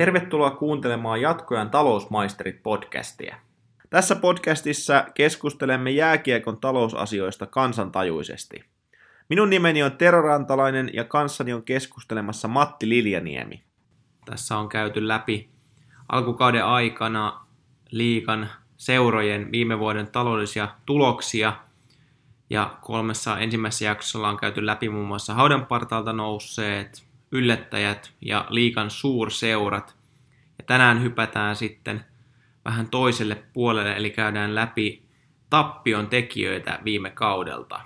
Tervetuloa kuuntelemaan Jatkojan talousmaisterit podcastia. Tässä podcastissa keskustelemme jääkiekon talousasioista kansantajuisesti. Minun nimeni on Tero Rantalainen ja kanssani on keskustelemassa Matti Liljaniemi. Tässä on käyty läpi alkukauden aikana liikan seurojen viime vuoden taloudellisia tuloksia – ja kolmessa ensimmäisessä jaksossa on käyty läpi muun muassa haudanpartalta nousseet, yllättäjät ja liikan suurseurat. Ja tänään hypätään sitten vähän toiselle puolelle, eli käydään läpi tappion tekijöitä viime kaudelta.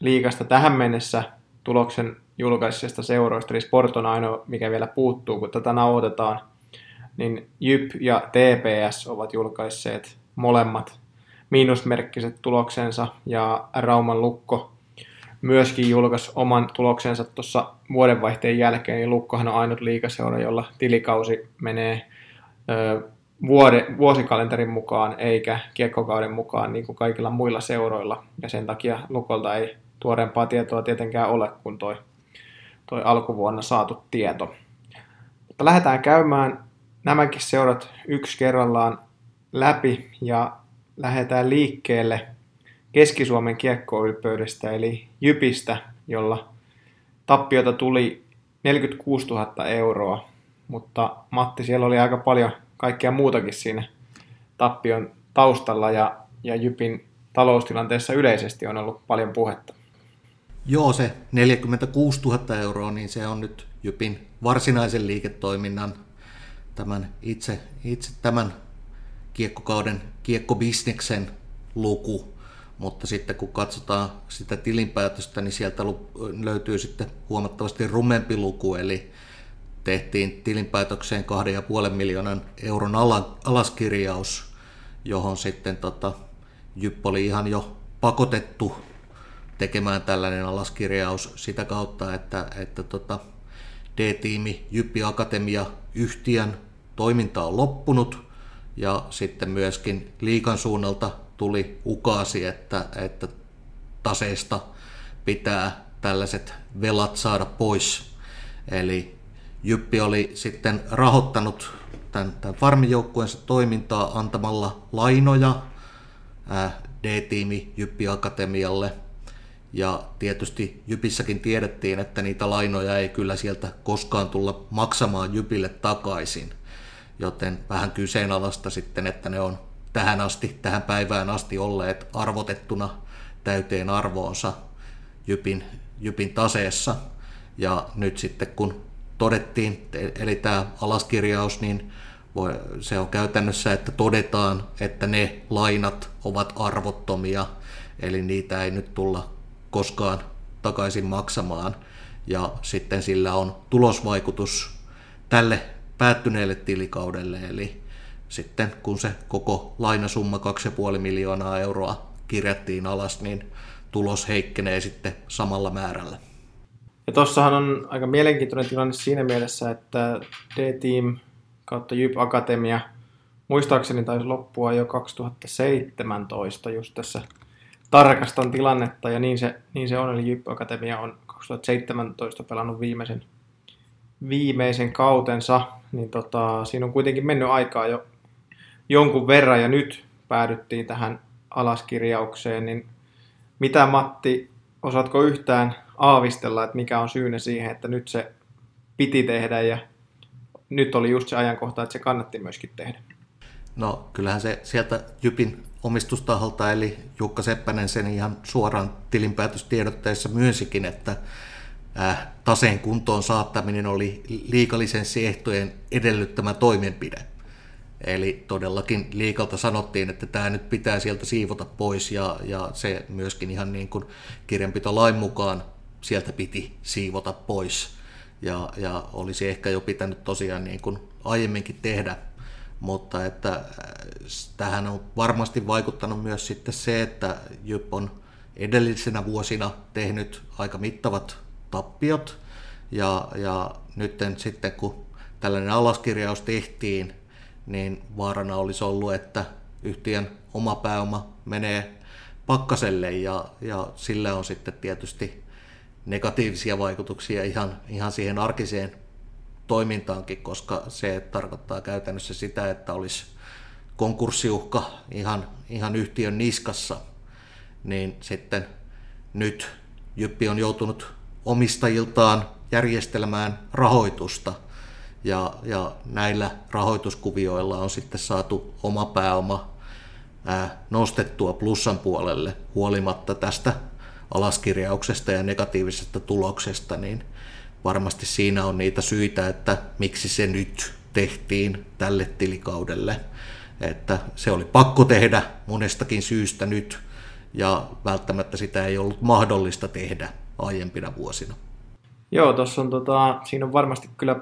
Liikasta tähän mennessä tuloksen julkaisesta seuroista, eli Sport on ainoa, mikä vielä puuttuu, kun tätä nauhoitetaan, niin JYP ja TPS ovat julkaisseet molemmat miinusmerkkiset tuloksensa ja Rauman Lukko myöskin julkaisi oman tuloksensa tuossa vuodenvaihteen jälkeen, niin Lukkohan on ainut liikaseura, jolla tilikausi menee ö, vuode, vuosikalenterin mukaan eikä kiekkokauden mukaan niin kuin kaikilla muilla seuroilla. Ja sen takia Lukolta ei tuoreempaa tietoa tietenkään ole kuin toi, toi alkuvuonna saatu tieto. Mutta lähdetään käymään nämäkin seurat yksi kerrallaan läpi ja lähdetään liikkeelle Keski-Suomen kiekkoylpöydestä eli Jypistä, jolla tappiota tuli 46 000 euroa, mutta Matti, siellä oli aika paljon kaikkea muutakin siinä tappion taustalla ja, ja Jypin taloustilanteessa yleisesti on ollut paljon puhetta. Joo, se 46 000 euroa, niin se on nyt Jypin varsinaisen liiketoiminnan tämän itse, itse tämän kiekkokauden kiekkobisneksen luku, mutta sitten kun katsotaan sitä tilinpäätöstä, niin sieltä löytyy sitten huomattavasti rumempi luku, eli tehtiin tilinpäätökseen 2,5 miljoonan euron alaskirjaus, johon sitten tota, Jypp oli ihan jo pakotettu tekemään tällainen alaskirjaus sitä kautta, että, että tota, D-tiimi Jyppi Akatemia yhtiön toiminta on loppunut. Ja sitten myöskin liikan suunnalta tuli ukaasi, että, että taseesta pitää tällaiset velat saada pois. Eli Jyppi oli sitten rahoittanut tämän, tämän farmijoukkueensa toimintaa antamalla lainoja D-tiimi Jyppi Akatemialle. Ja tietysti Jypissäkin tiedettiin, että niitä lainoja ei kyllä sieltä koskaan tulla maksamaan Jypille takaisin – joten vähän kyseenalaista sitten, että ne on tähän asti, tähän päivään asti olleet arvotettuna täyteen arvoonsa Jypin, Jypin taseessa. Ja nyt sitten kun todettiin, eli tämä alaskirjaus, niin voi, se on käytännössä, että todetaan, että ne lainat ovat arvottomia, eli niitä ei nyt tulla koskaan takaisin maksamaan. Ja sitten sillä on tulosvaikutus tälle päättyneelle tilikaudelle, eli sitten kun se koko lainasumma 2,5 miljoonaa euroa kirjattiin alas, niin tulos heikkenee sitten samalla määrällä. Ja tuossahan on aika mielenkiintoinen tilanne siinä mielessä, että D-Team kautta Jyp Akatemia muistaakseni taisi loppua jo 2017 just tässä tarkastan tilannetta ja niin se, niin se on, eli Jyp Akatemia on 2017 pelannut viimeisen viimeisen kautensa, niin tota, siinä on kuitenkin mennyt aikaa jo jonkun verran ja nyt päädyttiin tähän alaskirjaukseen, niin mitä Matti, osaatko yhtään aavistella, että mikä on syynä siihen, että nyt se piti tehdä ja nyt oli just se ajankohta, että se kannatti myöskin tehdä? No kyllähän se sieltä Jypin omistustaholta, eli Jukka Seppänen sen ihan suoraan tilinpäätöstiedotteessa myönsikin, että äh, taseen kuntoon saattaminen oli liikalisenssiehtojen edellyttämä toimenpide. Eli todellakin liikalta sanottiin, että tämä nyt pitää sieltä siivota pois ja, ja se myöskin ihan niin kuin kirjanpitolain mukaan sieltä piti siivota pois. Ja, ja olisi ehkä jo pitänyt tosiaan niin kuin aiemminkin tehdä, mutta että äh, tähän on varmasti vaikuttanut myös sitten se, että Jyp on edellisenä vuosina tehnyt aika mittavat tappiot. Ja, ja nyt sitten kun tällainen alaskirjaus tehtiin, niin vaarana olisi ollut, että yhtiön oma pääoma menee pakkaselle ja, ja sillä on sitten tietysti negatiivisia vaikutuksia ihan, ihan siihen arkiseen toimintaankin, koska se tarkoittaa käytännössä sitä, että olisi konkurssiuhka ihan, ihan yhtiön niskassa, niin sitten nyt Jyppi on joutunut omistajiltaan järjestelmään rahoitusta ja, ja näillä rahoituskuvioilla on sitten saatu oma pääoma ää, nostettua plussan puolelle huolimatta tästä alaskirjauksesta ja negatiivisesta tuloksesta, niin varmasti siinä on niitä syitä, että miksi se nyt tehtiin tälle tilikaudelle. Että se oli pakko tehdä monestakin syystä nyt, ja välttämättä sitä ei ollut mahdollista tehdä aiempina vuosina. Joo, tuossa on, tota, siinä on varmasti kyllä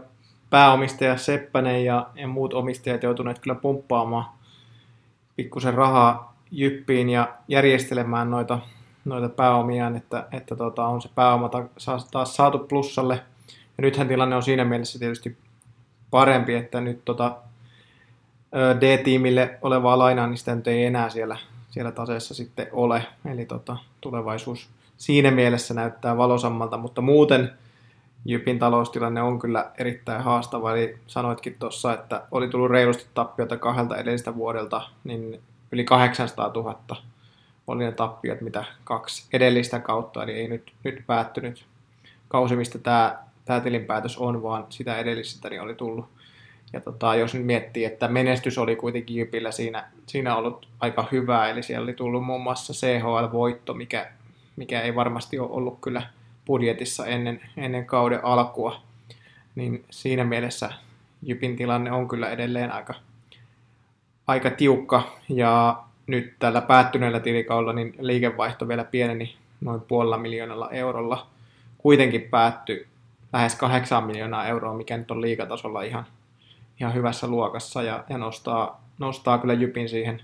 pääomistaja Seppänen ja, ja muut omistajat joutuneet kyllä pumppaamaan pikkusen rahaa jyppiin ja järjestelemään noita, noita pääomiaan, että, että tota, on se pääoma taas saatu plussalle. Ja nythän tilanne on siinä mielessä tietysti parempi, että nyt tota, D-tiimille olevaa lainaa, niin sitä nyt ei enää siellä, siellä taseessa sitten ole. Eli tota, tulevaisuus siinä mielessä näyttää valosammalta, mutta muuten Jypin taloustilanne on kyllä erittäin haastava. Eli sanoitkin tuossa, että oli tullut reilusti tappiota kahdelta edellisestä vuodelta, niin yli 800 000 oli ne tappiot, mitä kaksi edellistä kautta, eli ei nyt, nyt päättynyt kausi, mistä tämä, tämä tilinpäätös on, vaan sitä edellisestä niin oli tullut. Ja tota, jos nyt miettii, että menestys oli kuitenkin Jypillä siinä, siinä ollut aika hyvä, eli siellä oli tullut muun muassa CHL-voitto, mikä, mikä ei varmasti ole ollut kyllä budjetissa ennen, ennen kauden alkua, niin siinä mielessä Jypin tilanne on kyllä edelleen aika, aika tiukka, ja nyt tällä päättyneellä tilikaudella niin liikevaihto vielä pieneni noin puolella miljoonalla eurolla. Kuitenkin päättyi lähes 8 miljoonaa euroa, mikä nyt on liikatasolla ihan, ihan hyvässä luokassa ja, ja nostaa, nostaa kyllä Jypin siihen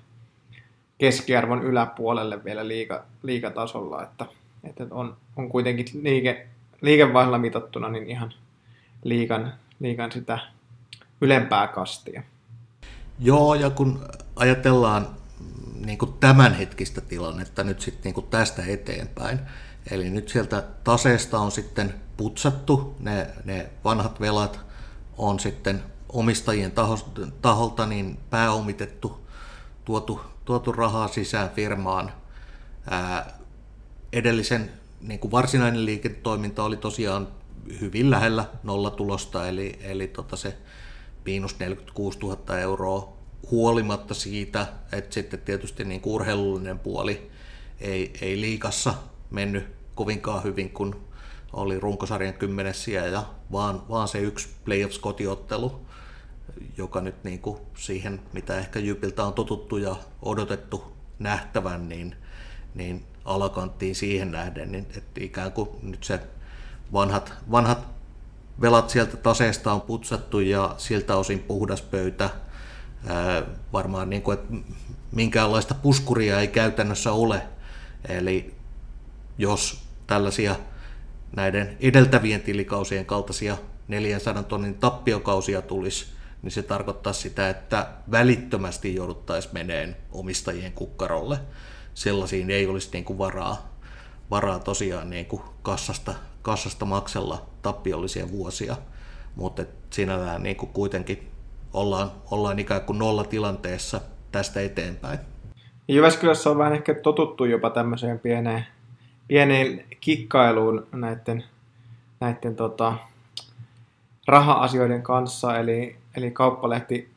keskiarvon yläpuolelle vielä liiga, liikatasolla, että, että on, on kuitenkin liike, liikevaihdolla mitattuna niin ihan liikan, liikan sitä ylempää kastia. Joo, ja kun ajatellaan niin kuin tämänhetkistä tilannetta nyt sitten niin tästä eteenpäin, eli nyt sieltä taseesta on sitten putsattu, ne, ne vanhat velat on sitten omistajien taholta niin pääomitettu, tuotu, tuotu rahaa sisään firmaan. Ää, edellisen niin kuin varsinainen liiketoiminta oli tosiaan hyvin lähellä nollatulosta, eli, eli tota se miinus 46 000 euroa huolimatta siitä, että sitten tietysti niin kuin urheilullinen puoli ei, ei liikassa mennyt kovinkaan hyvin, kun oli runkosarjan kymmenessä ja vaan, vaan se yksi playoffs-kotiottelu, joka nyt niin kuin siihen, mitä ehkä Jypiltä on totuttu ja odotettu nähtävän, niin, niin alakanttiin siihen nähden, niin että ikään kuin nyt se vanhat, vanhat velat sieltä taseesta on putsattu ja siltä osin puhdas pöytä. Ää, varmaan niin kuin, että minkäänlaista puskuria ei käytännössä ole. Eli jos tällaisia näiden edeltävien tilikausien kaltaisia 400 tonnin tappiokausia tulisi, niin se tarkoittaa sitä, että välittömästi jouduttaisiin meneen omistajien kukkarolle. Sellaisiin ei olisi niin kuin varaa, varaa tosiaan niin kuin kassasta, kassasta maksella tappiollisia vuosia, mutta sinällään niin kuin kuitenkin ollaan, ollaan ikään kuin nolla tilanteessa tästä eteenpäin. Jyväskylässä on vähän ehkä totuttu jopa tämmöiseen pieneen, pieneen kikkailuun näiden, näiden tota, raha-asioiden kanssa, eli, eli kauppalehti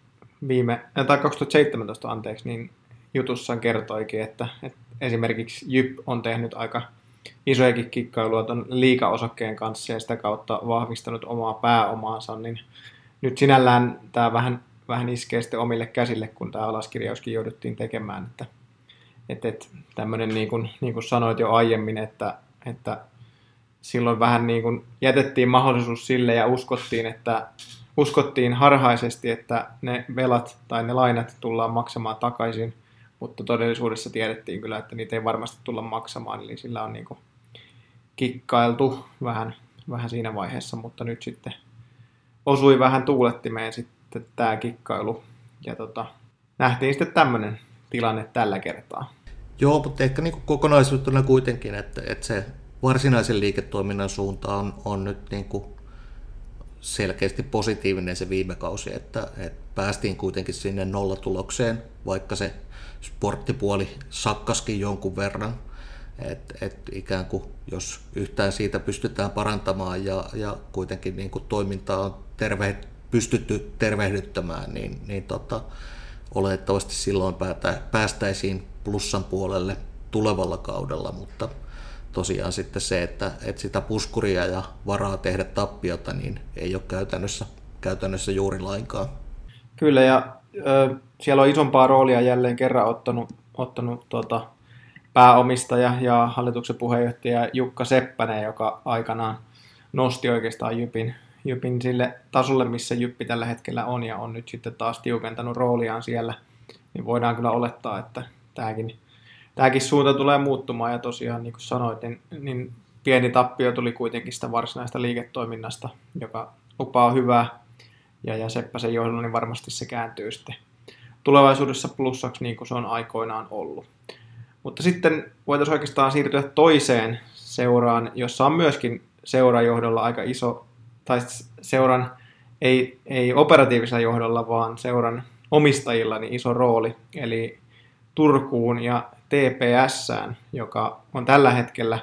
viime, tai 2017 anteeksi, niin jutussaan kertoikin, että, että esimerkiksi Jyp on tehnyt aika isojakin kikkailuja tuon liikaosakkeen kanssa ja sitä kautta vahvistanut omaa pääomaansa, niin nyt sinällään tämä vähän, vähän iskee sitten omille käsille, kun tämä alaskirjauskin jouduttiin tekemään, että, että, että tämmöinen niin kuin, niin kuin sanoit jo aiemmin, että, että silloin vähän niin kuin jätettiin mahdollisuus sille ja uskottiin, että uskottiin harhaisesti, että ne velat tai ne lainat tullaan maksamaan takaisin, mutta todellisuudessa tiedettiin kyllä, että niitä ei varmasti tulla maksamaan, eli sillä on niin kuin kikkailtu vähän, vähän siinä vaiheessa, mutta nyt sitten osui vähän tuulettimeen sitten tämä kikkailu, ja tota, nähtiin sitten tämmöinen tilanne tällä kertaa. Joo, mutta ehkä niin kokonaisuutena kuitenkin, että, että se varsinaisen liiketoiminnan suunta on, on nyt niin kuin selkeästi positiivinen se viime kausi, että, että päästiin kuitenkin sinne nollatulokseen, vaikka se sporttipuoli sakkaskin jonkun verran. Et, et ikään kuin jos yhtään siitä pystytään parantamaan ja, ja kuitenkin niin kuin toimintaa on terve, pystytty tervehdyttämään, niin, niin tota, oletettavasti silloin päätä, päästäisiin plussan puolelle tulevalla kaudella, mutta tosiaan sitten se, että, että sitä puskuria ja varaa tehdä tappiota, niin ei ole käytännössä, käytännössä juuri lainkaan. Kyllä, ja ö, siellä on isompaa roolia jälleen kerran ottanut, ottanut tuota, pääomistaja ja hallituksen puheenjohtaja Jukka Seppänen, joka aikanaan nosti oikeastaan Jypin, Jypin sille tasolle, missä Jyppi tällä hetkellä on, ja on nyt sitten taas tiukentanut rooliaan siellä, niin voidaan kyllä olettaa, että tämäkin, tämäkin suunta tulee muuttumaan, ja tosiaan niin kuin sanoit, niin, niin pieni tappio tuli kuitenkin sitä varsinaista liiketoiminnasta, joka lupaa hyvää, ja, ja Seppäsen johdolla niin varmasti se kääntyy sitten tulevaisuudessa plussaksi niin kuin se on aikoinaan ollut. Mutta sitten voitaisiin oikeastaan siirtyä toiseen seuraan, jossa on myöskin seurajohdolla aika iso, tai seuran ei, ei operatiivisella johdolla, vaan seuran omistajilla niin iso rooli, eli Turkuun ja TPSään, joka on tällä hetkellä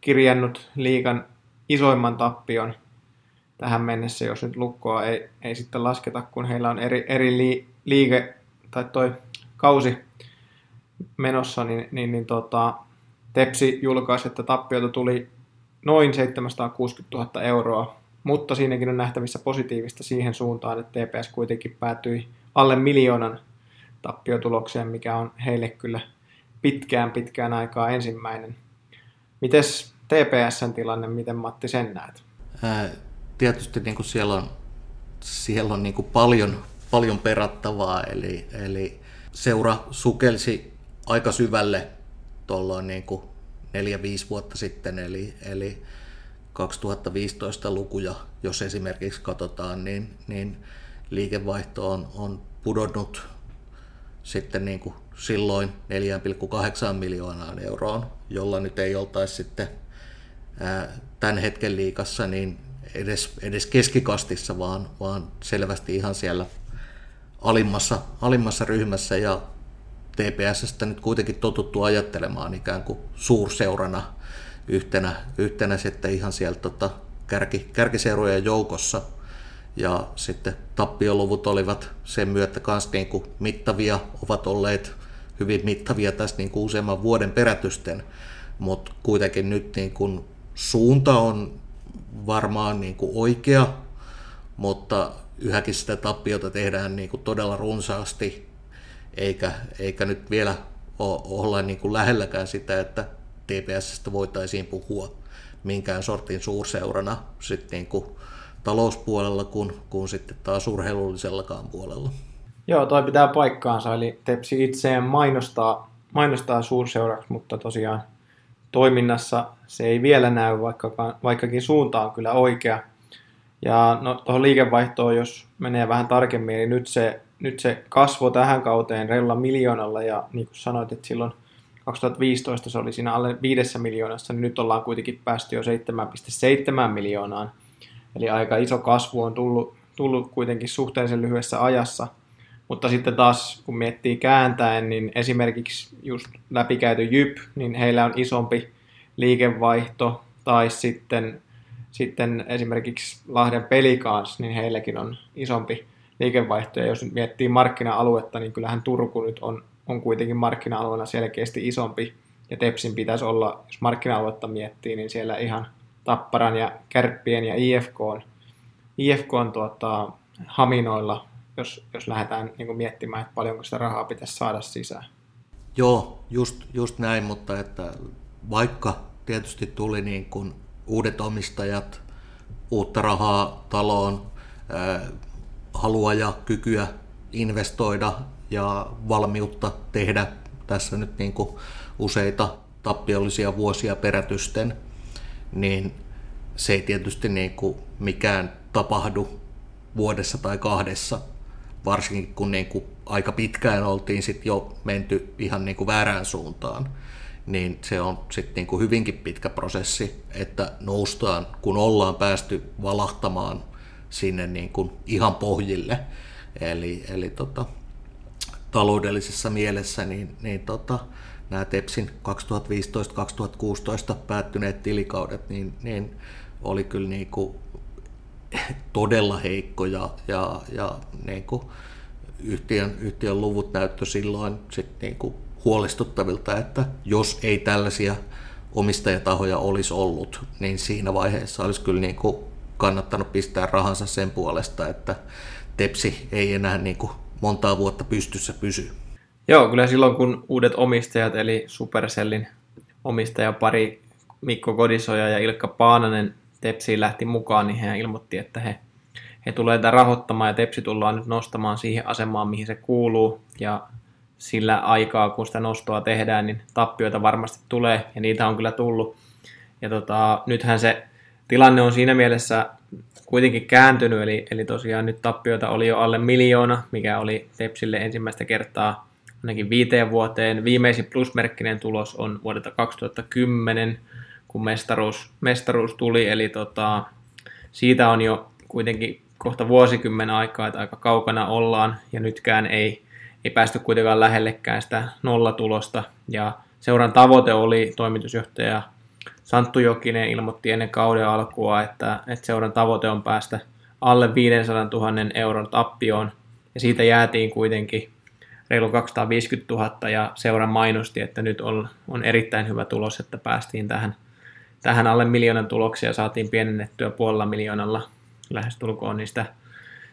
kirjannut liikan isoimman tappion tähän mennessä, jos nyt lukkoa ei, ei sitten lasketa, kun heillä on eri, eri liike tai toi kausi menossa, niin, niin, niin tota, Tepsi julkaisi, että tappiota tuli noin 760 000 euroa, mutta siinäkin on nähtävissä positiivista siihen suuntaan, että TPS kuitenkin päätyi alle miljoonan tappiotulokseen, mikä on heille kyllä pitkään pitkään aikaa ensimmäinen. Mites TPSn tilanne, miten Matti sen näet? Ää, tietysti niin kuin siellä on, siellä on niin kuin paljon, paljon perattavaa, eli, eli seura sukelsi aika syvälle tuolloin niin kuin neljä, viisi vuotta sitten, eli, eli 2015 lukuja, jos esimerkiksi katsotaan, niin, niin liikevaihto on, on pudonnut sitten niin kuin silloin 4,8 miljoonaan euroon, jolla nyt ei oltaisi sitten tämän hetken liikassa niin edes, edes keskikastissa, vaan, vaan selvästi ihan siellä alimmassa, alimmassa ryhmässä ja TPSstä nyt kuitenkin totuttu ajattelemaan ikään kuin suurseurana yhtenä, yhtenä sitten ihan sieltä tota, kärki, kärkiseurojen joukossa. Ja sitten tappioluvut olivat sen myötä myös niin kuin mittavia, ovat olleet hyvin mittavia tässä niin kuin useamman vuoden perätysten, mutta kuitenkin nyt niin kuin suunta on varmaan niin kuin oikea, mutta yhäkin sitä tappiota tehdään niin kuin todella runsaasti eikä, eikä nyt vielä olla niin kuin lähelläkään sitä, että TPSstä voitaisiin puhua minkään sortin suurseurana sitten niin kuin talouspuolella kuin, kuin sitten taas urheilullisellakaan puolella. Joo, toi pitää paikkaansa, eli Tepsi itseään mainostaa, mainostaa suurseuraksi, mutta tosiaan toiminnassa se ei vielä näy, vaikka, vaikkakin suunta on kyllä oikea. Ja no, tuohon liikevaihtoon, jos menee vähän tarkemmin, niin nyt se nyt se kasvo tähän kauteen reilulla miljoonalla ja niin kuin sanoit, että silloin 2015 se oli siinä alle viidessä miljoonassa, niin nyt ollaan kuitenkin päästy jo 7,7 miljoonaan. Eli aika iso kasvu on tullut, tullut kuitenkin suhteellisen lyhyessä ajassa. Mutta sitten taas, kun miettii kääntäen, niin esimerkiksi just läpikäyty Jyp, niin heillä on isompi liikevaihto, tai sitten, sitten esimerkiksi Lahden Pelikans, niin heilläkin on isompi liikevaihtoja. Jos nyt miettii markkina-aluetta, niin kyllähän Turku nyt on, on kuitenkin markkina-alueena selkeästi isompi. Ja Tepsin pitäisi olla, jos markkina-aluetta miettii, niin siellä ihan Tapparan ja Kärppien ja IFK on, IFK on tuota, haminoilla, jos, jos lähdetään niin miettimään, että paljonko sitä rahaa pitäisi saada sisään. Joo, just, just näin, mutta että vaikka tietysti tuli niin kuin uudet omistajat, uutta rahaa taloon, halua ja kykyä investoida ja valmiutta tehdä tässä nyt niin kuin useita tappiollisia vuosia perätysten, niin se ei tietysti niin kuin mikään tapahdu vuodessa tai kahdessa, varsinkin kun niin kuin aika pitkään oltiin sit jo menty ihan niin kuin väärään suuntaan, niin se on sitten niin kuin hyvinkin pitkä prosessi, että noustaan, kun ollaan päästy valahtamaan sinne niin kuin ihan pohjille. Eli, eli tota, taloudellisessa mielessä niin, niin tota, nämä Tepsin 2015-2016 päättyneet tilikaudet, niin, niin oli kyllä niin kuin todella heikko ja, ja, ja niin kuin yhtiön, yhtiön luvut näyttö silloin sit niin kuin huolestuttavilta, että jos ei tällaisia omistajatahoja olisi ollut, niin siinä vaiheessa olisi kyllä niin kuin kannattanut pistää rahansa sen puolesta, että Tepsi ei enää niin kuin montaa vuotta pystyssä pysy. Joo, kyllä silloin kun uudet omistajat, eli Supercellin omistajapari Mikko Kodisoja ja Ilkka Paananen Tepsiin lähti mukaan, niin he ilmoitti, että he, he tulee tätä rahoittamaan ja Tepsi tullaan nyt nostamaan siihen asemaan, mihin se kuuluu. Ja sillä aikaa, kun sitä nostoa tehdään, niin tappioita varmasti tulee ja niitä on kyllä tullut. Ja tota, nythän se tilanne on siinä mielessä kuitenkin kääntynyt, eli, eli tosiaan nyt tappioita oli jo alle miljoona, mikä oli Tepsille ensimmäistä kertaa ainakin viiteen vuoteen. Viimeisin plusmerkkinen tulos on vuodelta 2010, kun mestaruus, mestaruus tuli, eli tota, siitä on jo kuitenkin kohta vuosikymmen aikaa, että aika kaukana ollaan, ja nytkään ei, ei päästy kuitenkaan lähellekään sitä nollatulosta, ja seuran tavoite oli toimitusjohtaja Santtu Jokinen ilmoitti ennen kauden alkua, että, että seuran tavoite on päästä alle 500 000 euron tappioon, ja siitä jäätiin kuitenkin reilu 250 000, ja seura mainosti, että nyt on, on erittäin hyvä tulos, että päästiin tähän, tähän alle miljoonan tuloksia saatiin pienennettyä puolella miljoonalla lähestulkoon niistä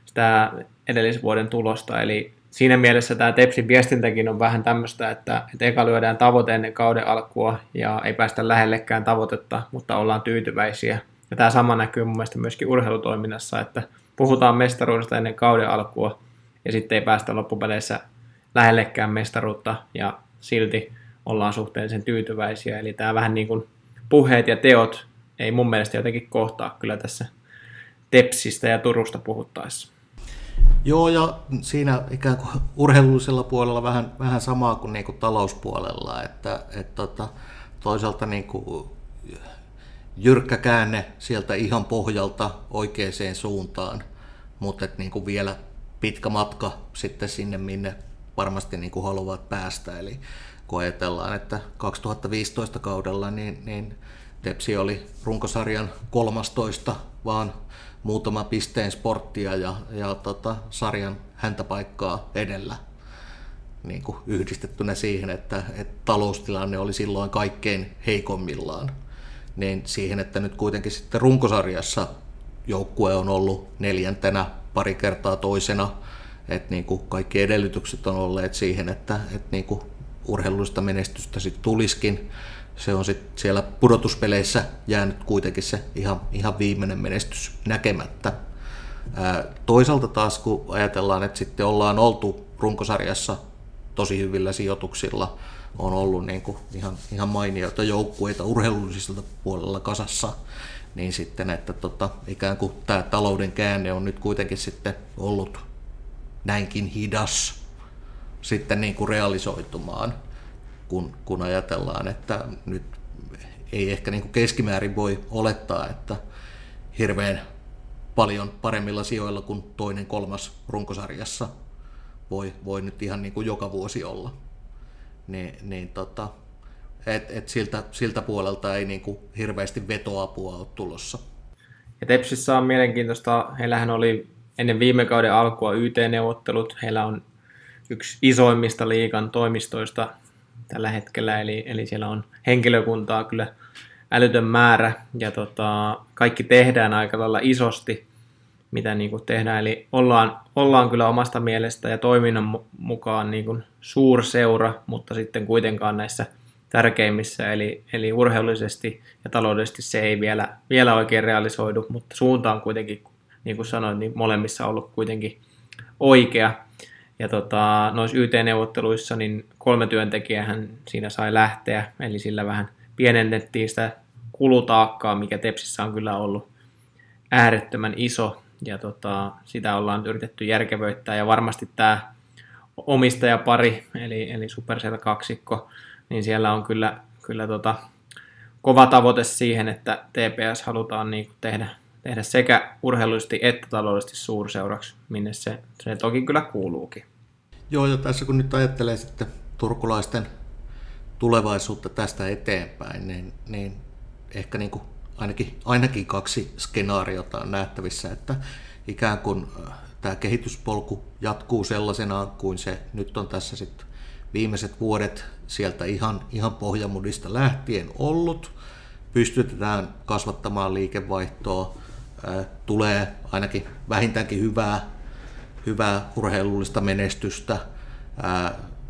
sitä edellisvuoden tulosta, eli siinä mielessä tämä Tepsin viestintäkin on vähän tämmöistä, että, että eka lyödään tavoite ennen kauden alkua ja ei päästä lähellekään tavoitetta, mutta ollaan tyytyväisiä. Ja tämä sama näkyy mun mielestä myöskin urheilutoiminnassa, että puhutaan mestaruudesta ennen kauden alkua ja sitten ei päästä loppupeleissä lähellekään mestaruutta ja silti ollaan suhteellisen tyytyväisiä. Eli tämä vähän niin kuin puheet ja teot ei mun mielestä jotenkin kohtaa kyllä tässä Tepsistä ja Turusta puhuttaessa. Joo, ja siinä ikään kuin urheilullisella puolella vähän, vähän samaa kuin, niin kuin talouspuolella, että, että tota, toisaalta niin kuin jyrkkä käänne sieltä ihan pohjalta oikeaan suuntaan, mutta että niin kuin vielä pitkä matka sitten sinne, minne varmasti niin kuin haluavat päästä. Eli kun ajatellaan, että 2015 kaudella niin, niin Tepsi oli runkosarjan 13, vaan muutama pisteen sporttia ja, ja tota, sarjan häntäpaikkaa edellä niin kuin yhdistettynä siihen, että, että taloustilanne oli silloin kaikkein heikommillaan. Niin siihen, että nyt kuitenkin sitten runkosarjassa joukkue on ollut neljäntenä, pari kertaa toisena, että niin kuin kaikki edellytykset on olleet siihen, että, että niin kuin urheilullista menestystä sitten tulisikin se on sitten siellä pudotuspeleissä jäänyt kuitenkin se ihan, ihan viimeinen menestys näkemättä. Toisaalta taas kun ajatellaan, että sitten ollaan oltu runkosarjassa tosi hyvillä sijoituksilla, on ollut niin kuin ihan, ihan mainioita joukkueita urheilullisilta puolella kasassa, niin sitten, että tota, ikään kuin tämä talouden käänne on nyt kuitenkin sitten ollut näinkin hidas sitten niin kuin realisoitumaan kun, kun ajatellaan, että nyt ei ehkä niin kuin keskimäärin voi olettaa, että hirveän paljon paremmilla sijoilla kuin toinen kolmas runkosarjassa voi, voi nyt ihan niin kuin joka vuosi olla. Niin, niin tota, et, et siltä, siltä puolelta ei niin kuin hirveästi vetoapua ole tulossa. Ja Tepsissä on mielenkiintoista, heillähän oli ennen viime kauden alkua YT-neuvottelut, heillä on yksi isoimmista liikan toimistoista tällä hetkellä, eli, eli siellä on henkilökuntaa kyllä älytön määrä, ja tota, kaikki tehdään aika lailla isosti, mitä niin kuin tehdään, eli ollaan, ollaan kyllä omasta mielestä ja toiminnan mukaan niin kuin suurseura, mutta sitten kuitenkaan näissä tärkeimmissä, eli, eli urheilullisesti ja taloudellisesti se ei vielä, vielä oikein realisoidu, mutta suunta on kuitenkin, niin kuin sanoin, niin molemmissa ollut kuitenkin oikea. Ja tota, noissa YT-neuvotteluissa niin kolme työntekijähän siinä sai lähteä, eli sillä vähän pienennettiin sitä kulutaakkaa, mikä Tepsissä on kyllä ollut äärettömän iso, ja tota, sitä ollaan yritetty järkevöittää, ja varmasti tämä omistajapari, eli, eli Supercell kaksikko, niin siellä on kyllä, kyllä tota, kova tavoite siihen, että TPS halutaan niin tehdä, tehdä sekä urheilullisesti että taloudellisesti suurseuraksi, minne se, se toki kyllä kuuluukin. Joo, ja tässä kun nyt ajattelee sitten turkulaisten tulevaisuutta tästä eteenpäin, niin, niin ehkä niin kuin ainakin, ainakin kaksi skenaariota on nähtävissä, että ikään kuin äh, tämä kehityspolku jatkuu sellaisena kuin se nyt on tässä sitten viimeiset vuodet sieltä ihan, ihan pohjamudista lähtien ollut. Pystytetään kasvattamaan liikevaihtoa, tulee ainakin vähintäänkin hyvää, hyvää urheilullista menestystä,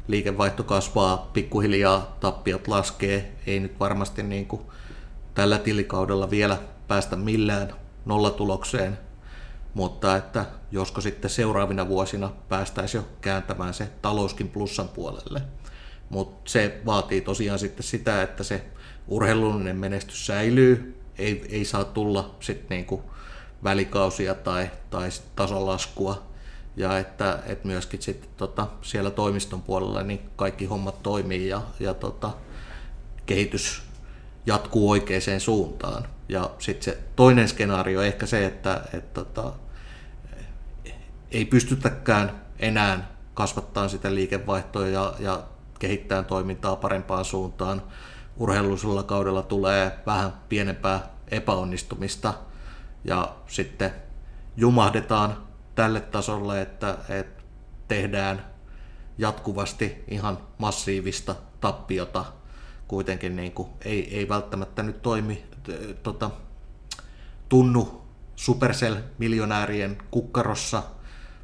liikevaihto kasvaa, pikkuhiljaa tappiot laskee, ei nyt varmasti niin kuin tällä tilikaudella vielä päästä millään nollatulokseen, mutta että josko sitten seuraavina vuosina päästäisiin jo kääntämään se talouskin plussan puolelle. Mutta se vaatii tosiaan sitten sitä, että se urheilullinen menestys säilyy, ei, ei saa tulla sitten niinku välikausia tai, tai tasolaskua, ja että, että myöskin sitten tota, siellä toimiston puolella niin kaikki hommat toimii ja, ja tota, kehitys jatkuu oikeaan suuntaan. Ja sitten se toinen skenaario ehkä se, että, että tota, ei pystytäkään enää kasvattaa sitä liikevaihtoa ja, ja kehittää toimintaa parempaan suuntaan. Urheilullisella kaudella tulee vähän pienempää epäonnistumista ja sitten jumahdetaan tälle tasolle, että, että tehdään jatkuvasti ihan massiivista tappiota kuitenkin niin kuin, ei, ei välttämättä nyt toimi, tota, tunnu Supercell-miljonäärien kukkarossa,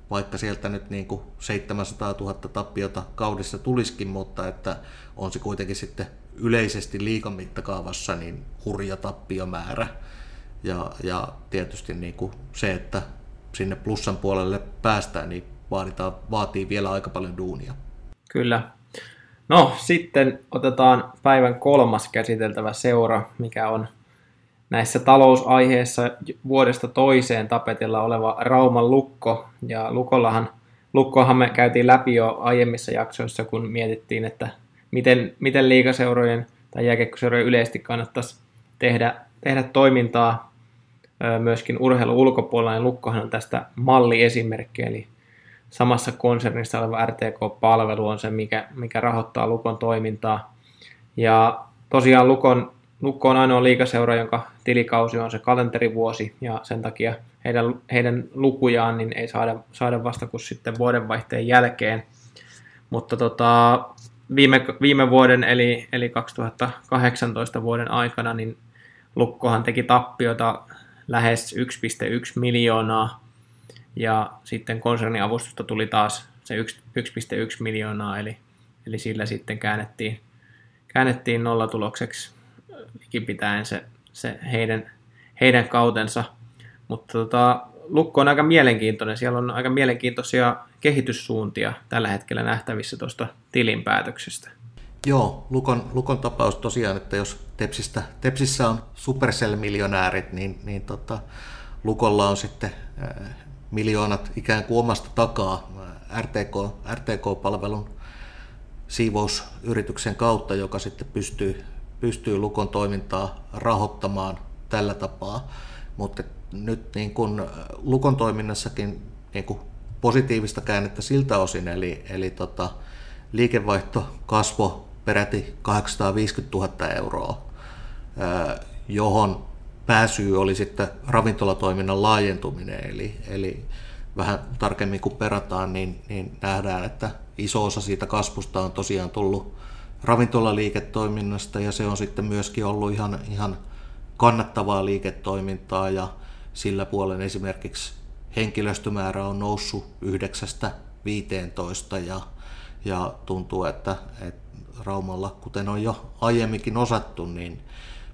vaikka sieltä nyt niin kuin 700 000 tappiota kaudessa tulisikin, mutta että on se kuitenkin sitten yleisesti liikan mittakaavassa niin hurja tappiomäärä. Ja, ja tietysti niin kuin se, että sinne plussan puolelle päästään, niin vaaditaan, vaatii vielä aika paljon duunia. Kyllä, No, sitten otetaan päivän kolmas käsiteltävä seura, mikä on näissä talousaiheissa vuodesta toiseen tapetilla oleva Rauman lukko. Ja lukollahan, lukkohan me käytiin läpi jo aiemmissa jaksoissa, kun mietittiin, että miten, miten liikaseurojen tai jääkiekkoseurojen yleisesti kannattaisi tehdä, tehdä toimintaa myöskin urheilu ulkopuolella, niin Lukkohan on tästä malliesimerkki, eli samassa konsernissa oleva RTK-palvelu on se, mikä, mikä rahoittaa Lukon toimintaa. Ja tosiaan Lukon, Lukko on ainoa liikaseura, jonka tilikausi on se kalenterivuosi, ja sen takia heidän, heidän lukujaan niin ei saada, saada vasta kuin sitten vuodenvaihteen jälkeen. Mutta tota, viime, viime vuoden, eli, eli 2018 vuoden aikana, niin Lukkohan teki tappiota lähes 1,1 miljoonaa ja sitten konserniavustusta tuli taas se 1,1 miljoonaa, eli, eli sillä sitten käännettiin, käännettiin nollatulokseksi likipitäen se, se heidän, heidän kautensa. Mutta tota, Lukko on aika mielenkiintoinen. Siellä on aika mielenkiintoisia kehityssuuntia tällä hetkellä nähtävissä tuosta tilinpäätöksestä. Joo, Lukon, Lukon tapaus tosiaan, että jos Tepsistä, Tepsissä on Supercell-miljonäärit, niin, niin tota, Lukolla on sitten miljoonat ikään kuin omasta takaa RTK, RTK-palvelun siivousyrityksen kautta, joka sitten pystyy, pystyy Lukon toimintaa rahoittamaan tällä tapaa. Mutta nyt niin kuin Lukon toiminnassakin niin kuin positiivista käännettä siltä osin, eli, eli tota, liikevaihto kasvo peräti 850 000 euroa, johon pääsyy oli sitten ravintolatoiminnan laajentuminen, eli, eli vähän tarkemmin kun perataan, niin, niin nähdään, että iso osa siitä kasvusta on tosiaan tullut ravintolaliiketoiminnasta ja se on sitten myöskin ollut ihan, ihan kannattavaa liiketoimintaa ja sillä puolen esimerkiksi henkilöstömäärä on noussut 9-15 ja, ja tuntuu, että, että Raumalla, kuten on jo aiemminkin osattu, niin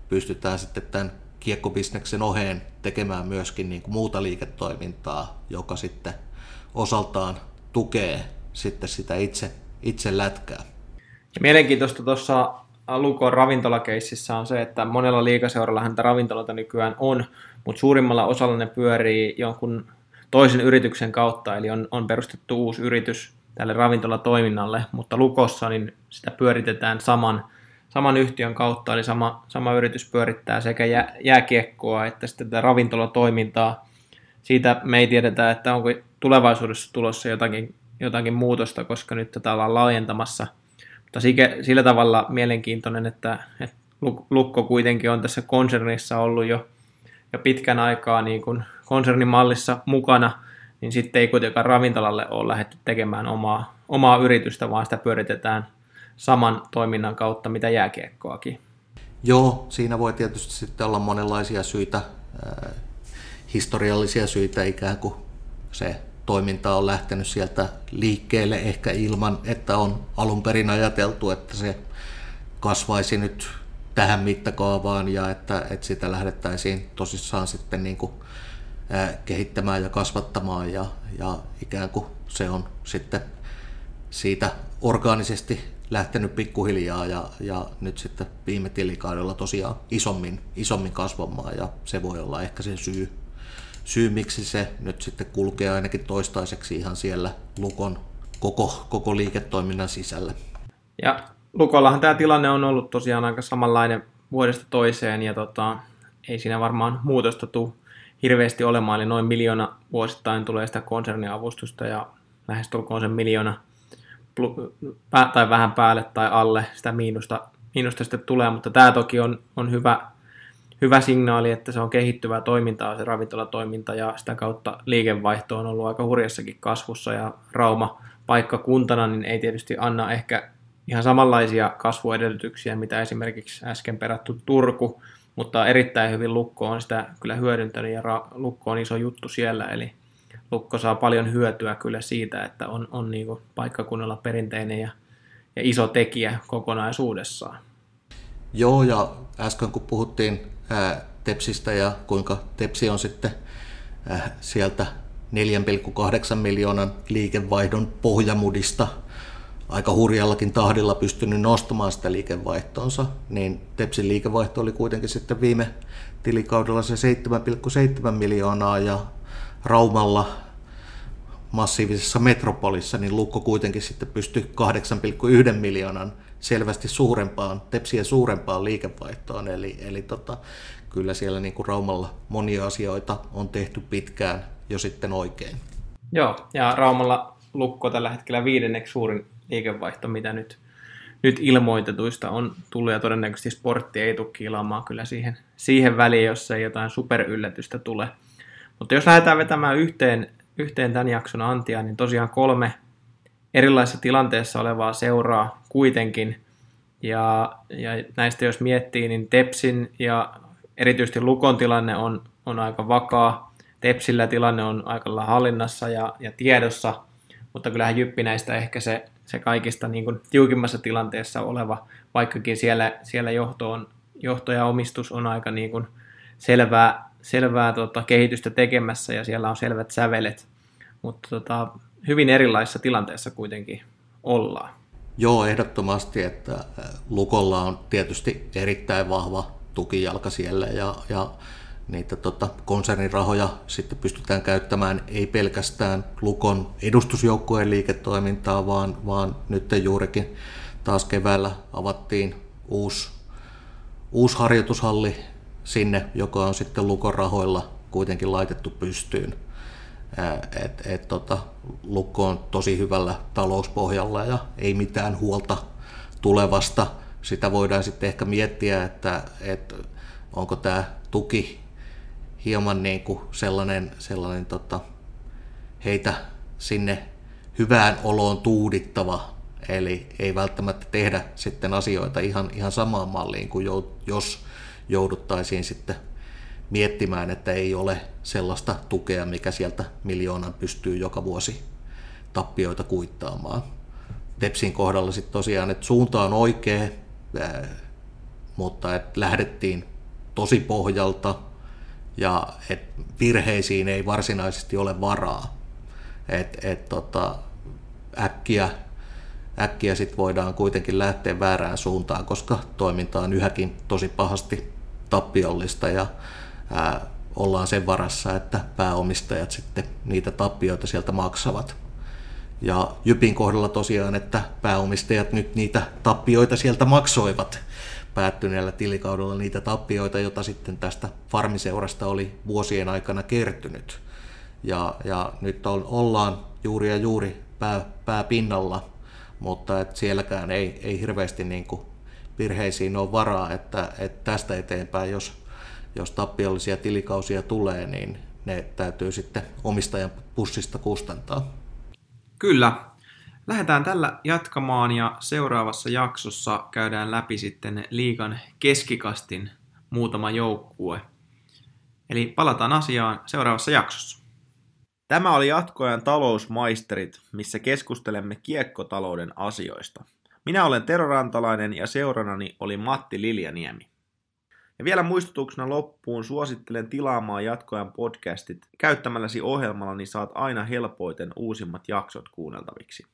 pystytään sitten tämän kiekkobisneksen oheen tekemään myöskin niin kuin muuta liiketoimintaa, joka sitten osaltaan tukee sitten sitä itse, itse lätkää. Ja mielenkiintoista tuossa Lukon ravintolakeississä on se, että monella liikaseuralla häntä ravintoloita nykyään on, mutta suurimmalla osalla ne pyörii jonkun toisen yrityksen kautta, eli on, on perustettu uusi yritys tälle ravintolatoiminnalle, mutta Lukossa niin sitä pyöritetään saman saman yhtiön kautta, eli sama, sama yritys pyörittää sekä jä, jääkiekkoa että sitten tätä ravintolatoimintaa. Siitä me ei tiedetä, että onko tulevaisuudessa tulossa jotakin, jotakin muutosta, koska nyt tätä ollaan laajentamassa. Mutta sillä tavalla mielenkiintoinen, että, että Lukko kuitenkin on tässä konsernissa ollut jo, jo pitkän aikaa niin kuin konsernimallissa mukana, niin sitten ei kuitenkaan ravintolalle ole lähdetty tekemään omaa, omaa yritystä, vaan sitä pyöritetään saman toiminnan kautta, mitä jääkiekkoakin. Joo, siinä voi tietysti sitten olla monenlaisia syitä, äh, historiallisia syitä ikään kuin se toiminta on lähtenyt sieltä liikkeelle ehkä ilman, että on alun perin ajateltu, että se kasvaisi nyt tähän mittakaavaan ja että, että sitä lähdettäisiin tosissaan sitten niin kuin, kehittämään ja kasvattamaan ja, ja ikään kuin se on sitten siitä orgaanisesti lähtenyt pikkuhiljaa ja, ja nyt sitten viime tilikaudella tosiaan isommin, isommin kasvamaan ja se voi olla ehkä se syy, syy, miksi se nyt sitten kulkee ainakin toistaiseksi ihan siellä Lukon koko, koko liiketoiminnan sisällä. Ja Lukollahan tämä tilanne on ollut tosiaan aika samanlainen vuodesta toiseen ja tota, ei siinä varmaan muutosta tule hirveästi olemaan, eli noin miljoona vuosittain tulee sitä konserniavustusta ja lähestulkoon sen miljoona tai vähän päälle tai alle sitä miinusta, miinusta sitten tulee, mutta tämä toki on, on hyvä, hyvä signaali, että se on kehittyvää toimintaa, se ravintolatoiminta ja sitä kautta liikevaihto on ollut aika hurjassakin kasvussa. Ja Rauma paikkakuntana niin ei tietysti anna ehkä ihan samanlaisia kasvuedellytyksiä, mitä esimerkiksi äsken perätty Turku, mutta erittäin hyvin Lukko on sitä kyllä hyödyntänyt ja Lukko on iso juttu siellä, eli Lukko saa paljon hyötyä kyllä siitä, että on, on niin paikkakunnalla perinteinen ja, ja iso tekijä kokonaisuudessaan. Joo, ja äsken kun puhuttiin ää, Tepsistä ja kuinka Tepsi on sitten ää, sieltä 4,8 miljoonan liikevaihdon pohjamudista aika hurjallakin tahdilla pystynyt nostamaan sitä liikevaihtoonsa, niin Tepsin liikevaihto oli kuitenkin sitten viime tilikaudella se 7,7 miljoonaa ja Raumalla massiivisessa metropolissa, niin Lukko kuitenkin sitten pystyi 8,1 miljoonan selvästi suurempaan, Tepsiä suurempaan liikevaihtoon, eli, eli tota, kyllä siellä niin kuin Raumalla monia asioita on tehty pitkään jo sitten oikein. Joo, ja Raumalla Lukko tällä hetkellä viidenneksi suurin liikevaihto, mitä nyt, nyt ilmoitetuista on tullut, ja todennäköisesti sportti ei tule kilaamaan kyllä siihen, siihen väliin, jos ei jotain superyllätystä tule. Mutta jos lähdetään vetämään yhteen, yhteen tämän jakson antia, niin tosiaan kolme erilaisessa tilanteessa olevaa seuraa kuitenkin, ja, ja näistä jos miettii, niin Tepsin ja erityisesti Lukon tilanne on, on aika vakaa, Tepsillä tilanne on aika hallinnassa ja, ja tiedossa, mutta kyllähän Jyppi näistä ehkä se se kaikista niin kuin tiukimmassa tilanteessa oleva, vaikkakin siellä, siellä johto, on, johto ja omistus on aika niin kuin selvää, selvää tota, kehitystä tekemässä ja siellä on selvät sävelet, mutta tota, hyvin erilaisessa tilanteessa kuitenkin ollaan. Joo, ehdottomasti, että Lukolla on tietysti erittäin vahva tukijalka siellä ja, ja niitä tota, konsernirahoja sitten pystytään käyttämään ei pelkästään Lukon edustusjoukkueen liiketoimintaa, vaan, vaan nyt juurikin taas keväällä avattiin uusi, uusi harjoitushalli sinne, joka on sitten Lukon rahoilla kuitenkin laitettu pystyyn. Et, et, tota, Lukko on tosi hyvällä talouspohjalla ja ei mitään huolta tulevasta. Sitä voidaan sitten ehkä miettiä, että, että onko tämä tuki hieman niin kuin sellainen, sellainen tota, heitä sinne hyvään oloon tuudittava, eli ei välttämättä tehdä sitten asioita ihan, ihan samaan malliin kuin jos jouduttaisiin sitten miettimään, että ei ole sellaista tukea, mikä sieltä miljoonan pystyy joka vuosi tappioita kuittaamaan. Tepsin kohdalla sitten tosiaan, että suunta on oikea, mutta että lähdettiin tosi pohjalta, ja et virheisiin ei varsinaisesti ole varaa. Et, et tota, äkkiä, äkkiä sit voidaan kuitenkin lähteä väärään suuntaan, koska toiminta on yhäkin tosi pahasti tappiollista ja ää, ollaan sen varassa, että pääomistajat sitten niitä tappioita sieltä maksavat. Ja Jypin kohdalla tosiaan, että pääomistajat nyt niitä tappioita sieltä maksoivat päättyneellä tilikaudella niitä tappioita, joita sitten tästä farmiseurasta oli vuosien aikana kertynyt. Ja, ja nyt on, ollaan juuri ja juuri pää, pää pinnalla, mutta et sielläkään ei, ei hirveästi niin kuin virheisiin ole varaa, että, että tästä eteenpäin, jos, jos tappiollisia tilikausia tulee, niin ne täytyy sitten omistajan pussista kustantaa. Kyllä. Lähdetään tällä jatkamaan ja seuraavassa jaksossa käydään läpi sitten liikan keskikastin muutama joukkue. Eli palataan asiaan seuraavassa jaksossa. Tämä oli jatkoajan talousmaisterit, missä keskustelemme kiekkotalouden asioista. Minä olen Tero Rantalainen ja seuranani oli Matti Liljaniemi. Ja vielä muistutuksena loppuun suosittelen tilaamaan jatkoajan podcastit. Käyttämälläsi ohjelmalla niin saat aina helpoiten uusimmat jaksot kuunneltaviksi.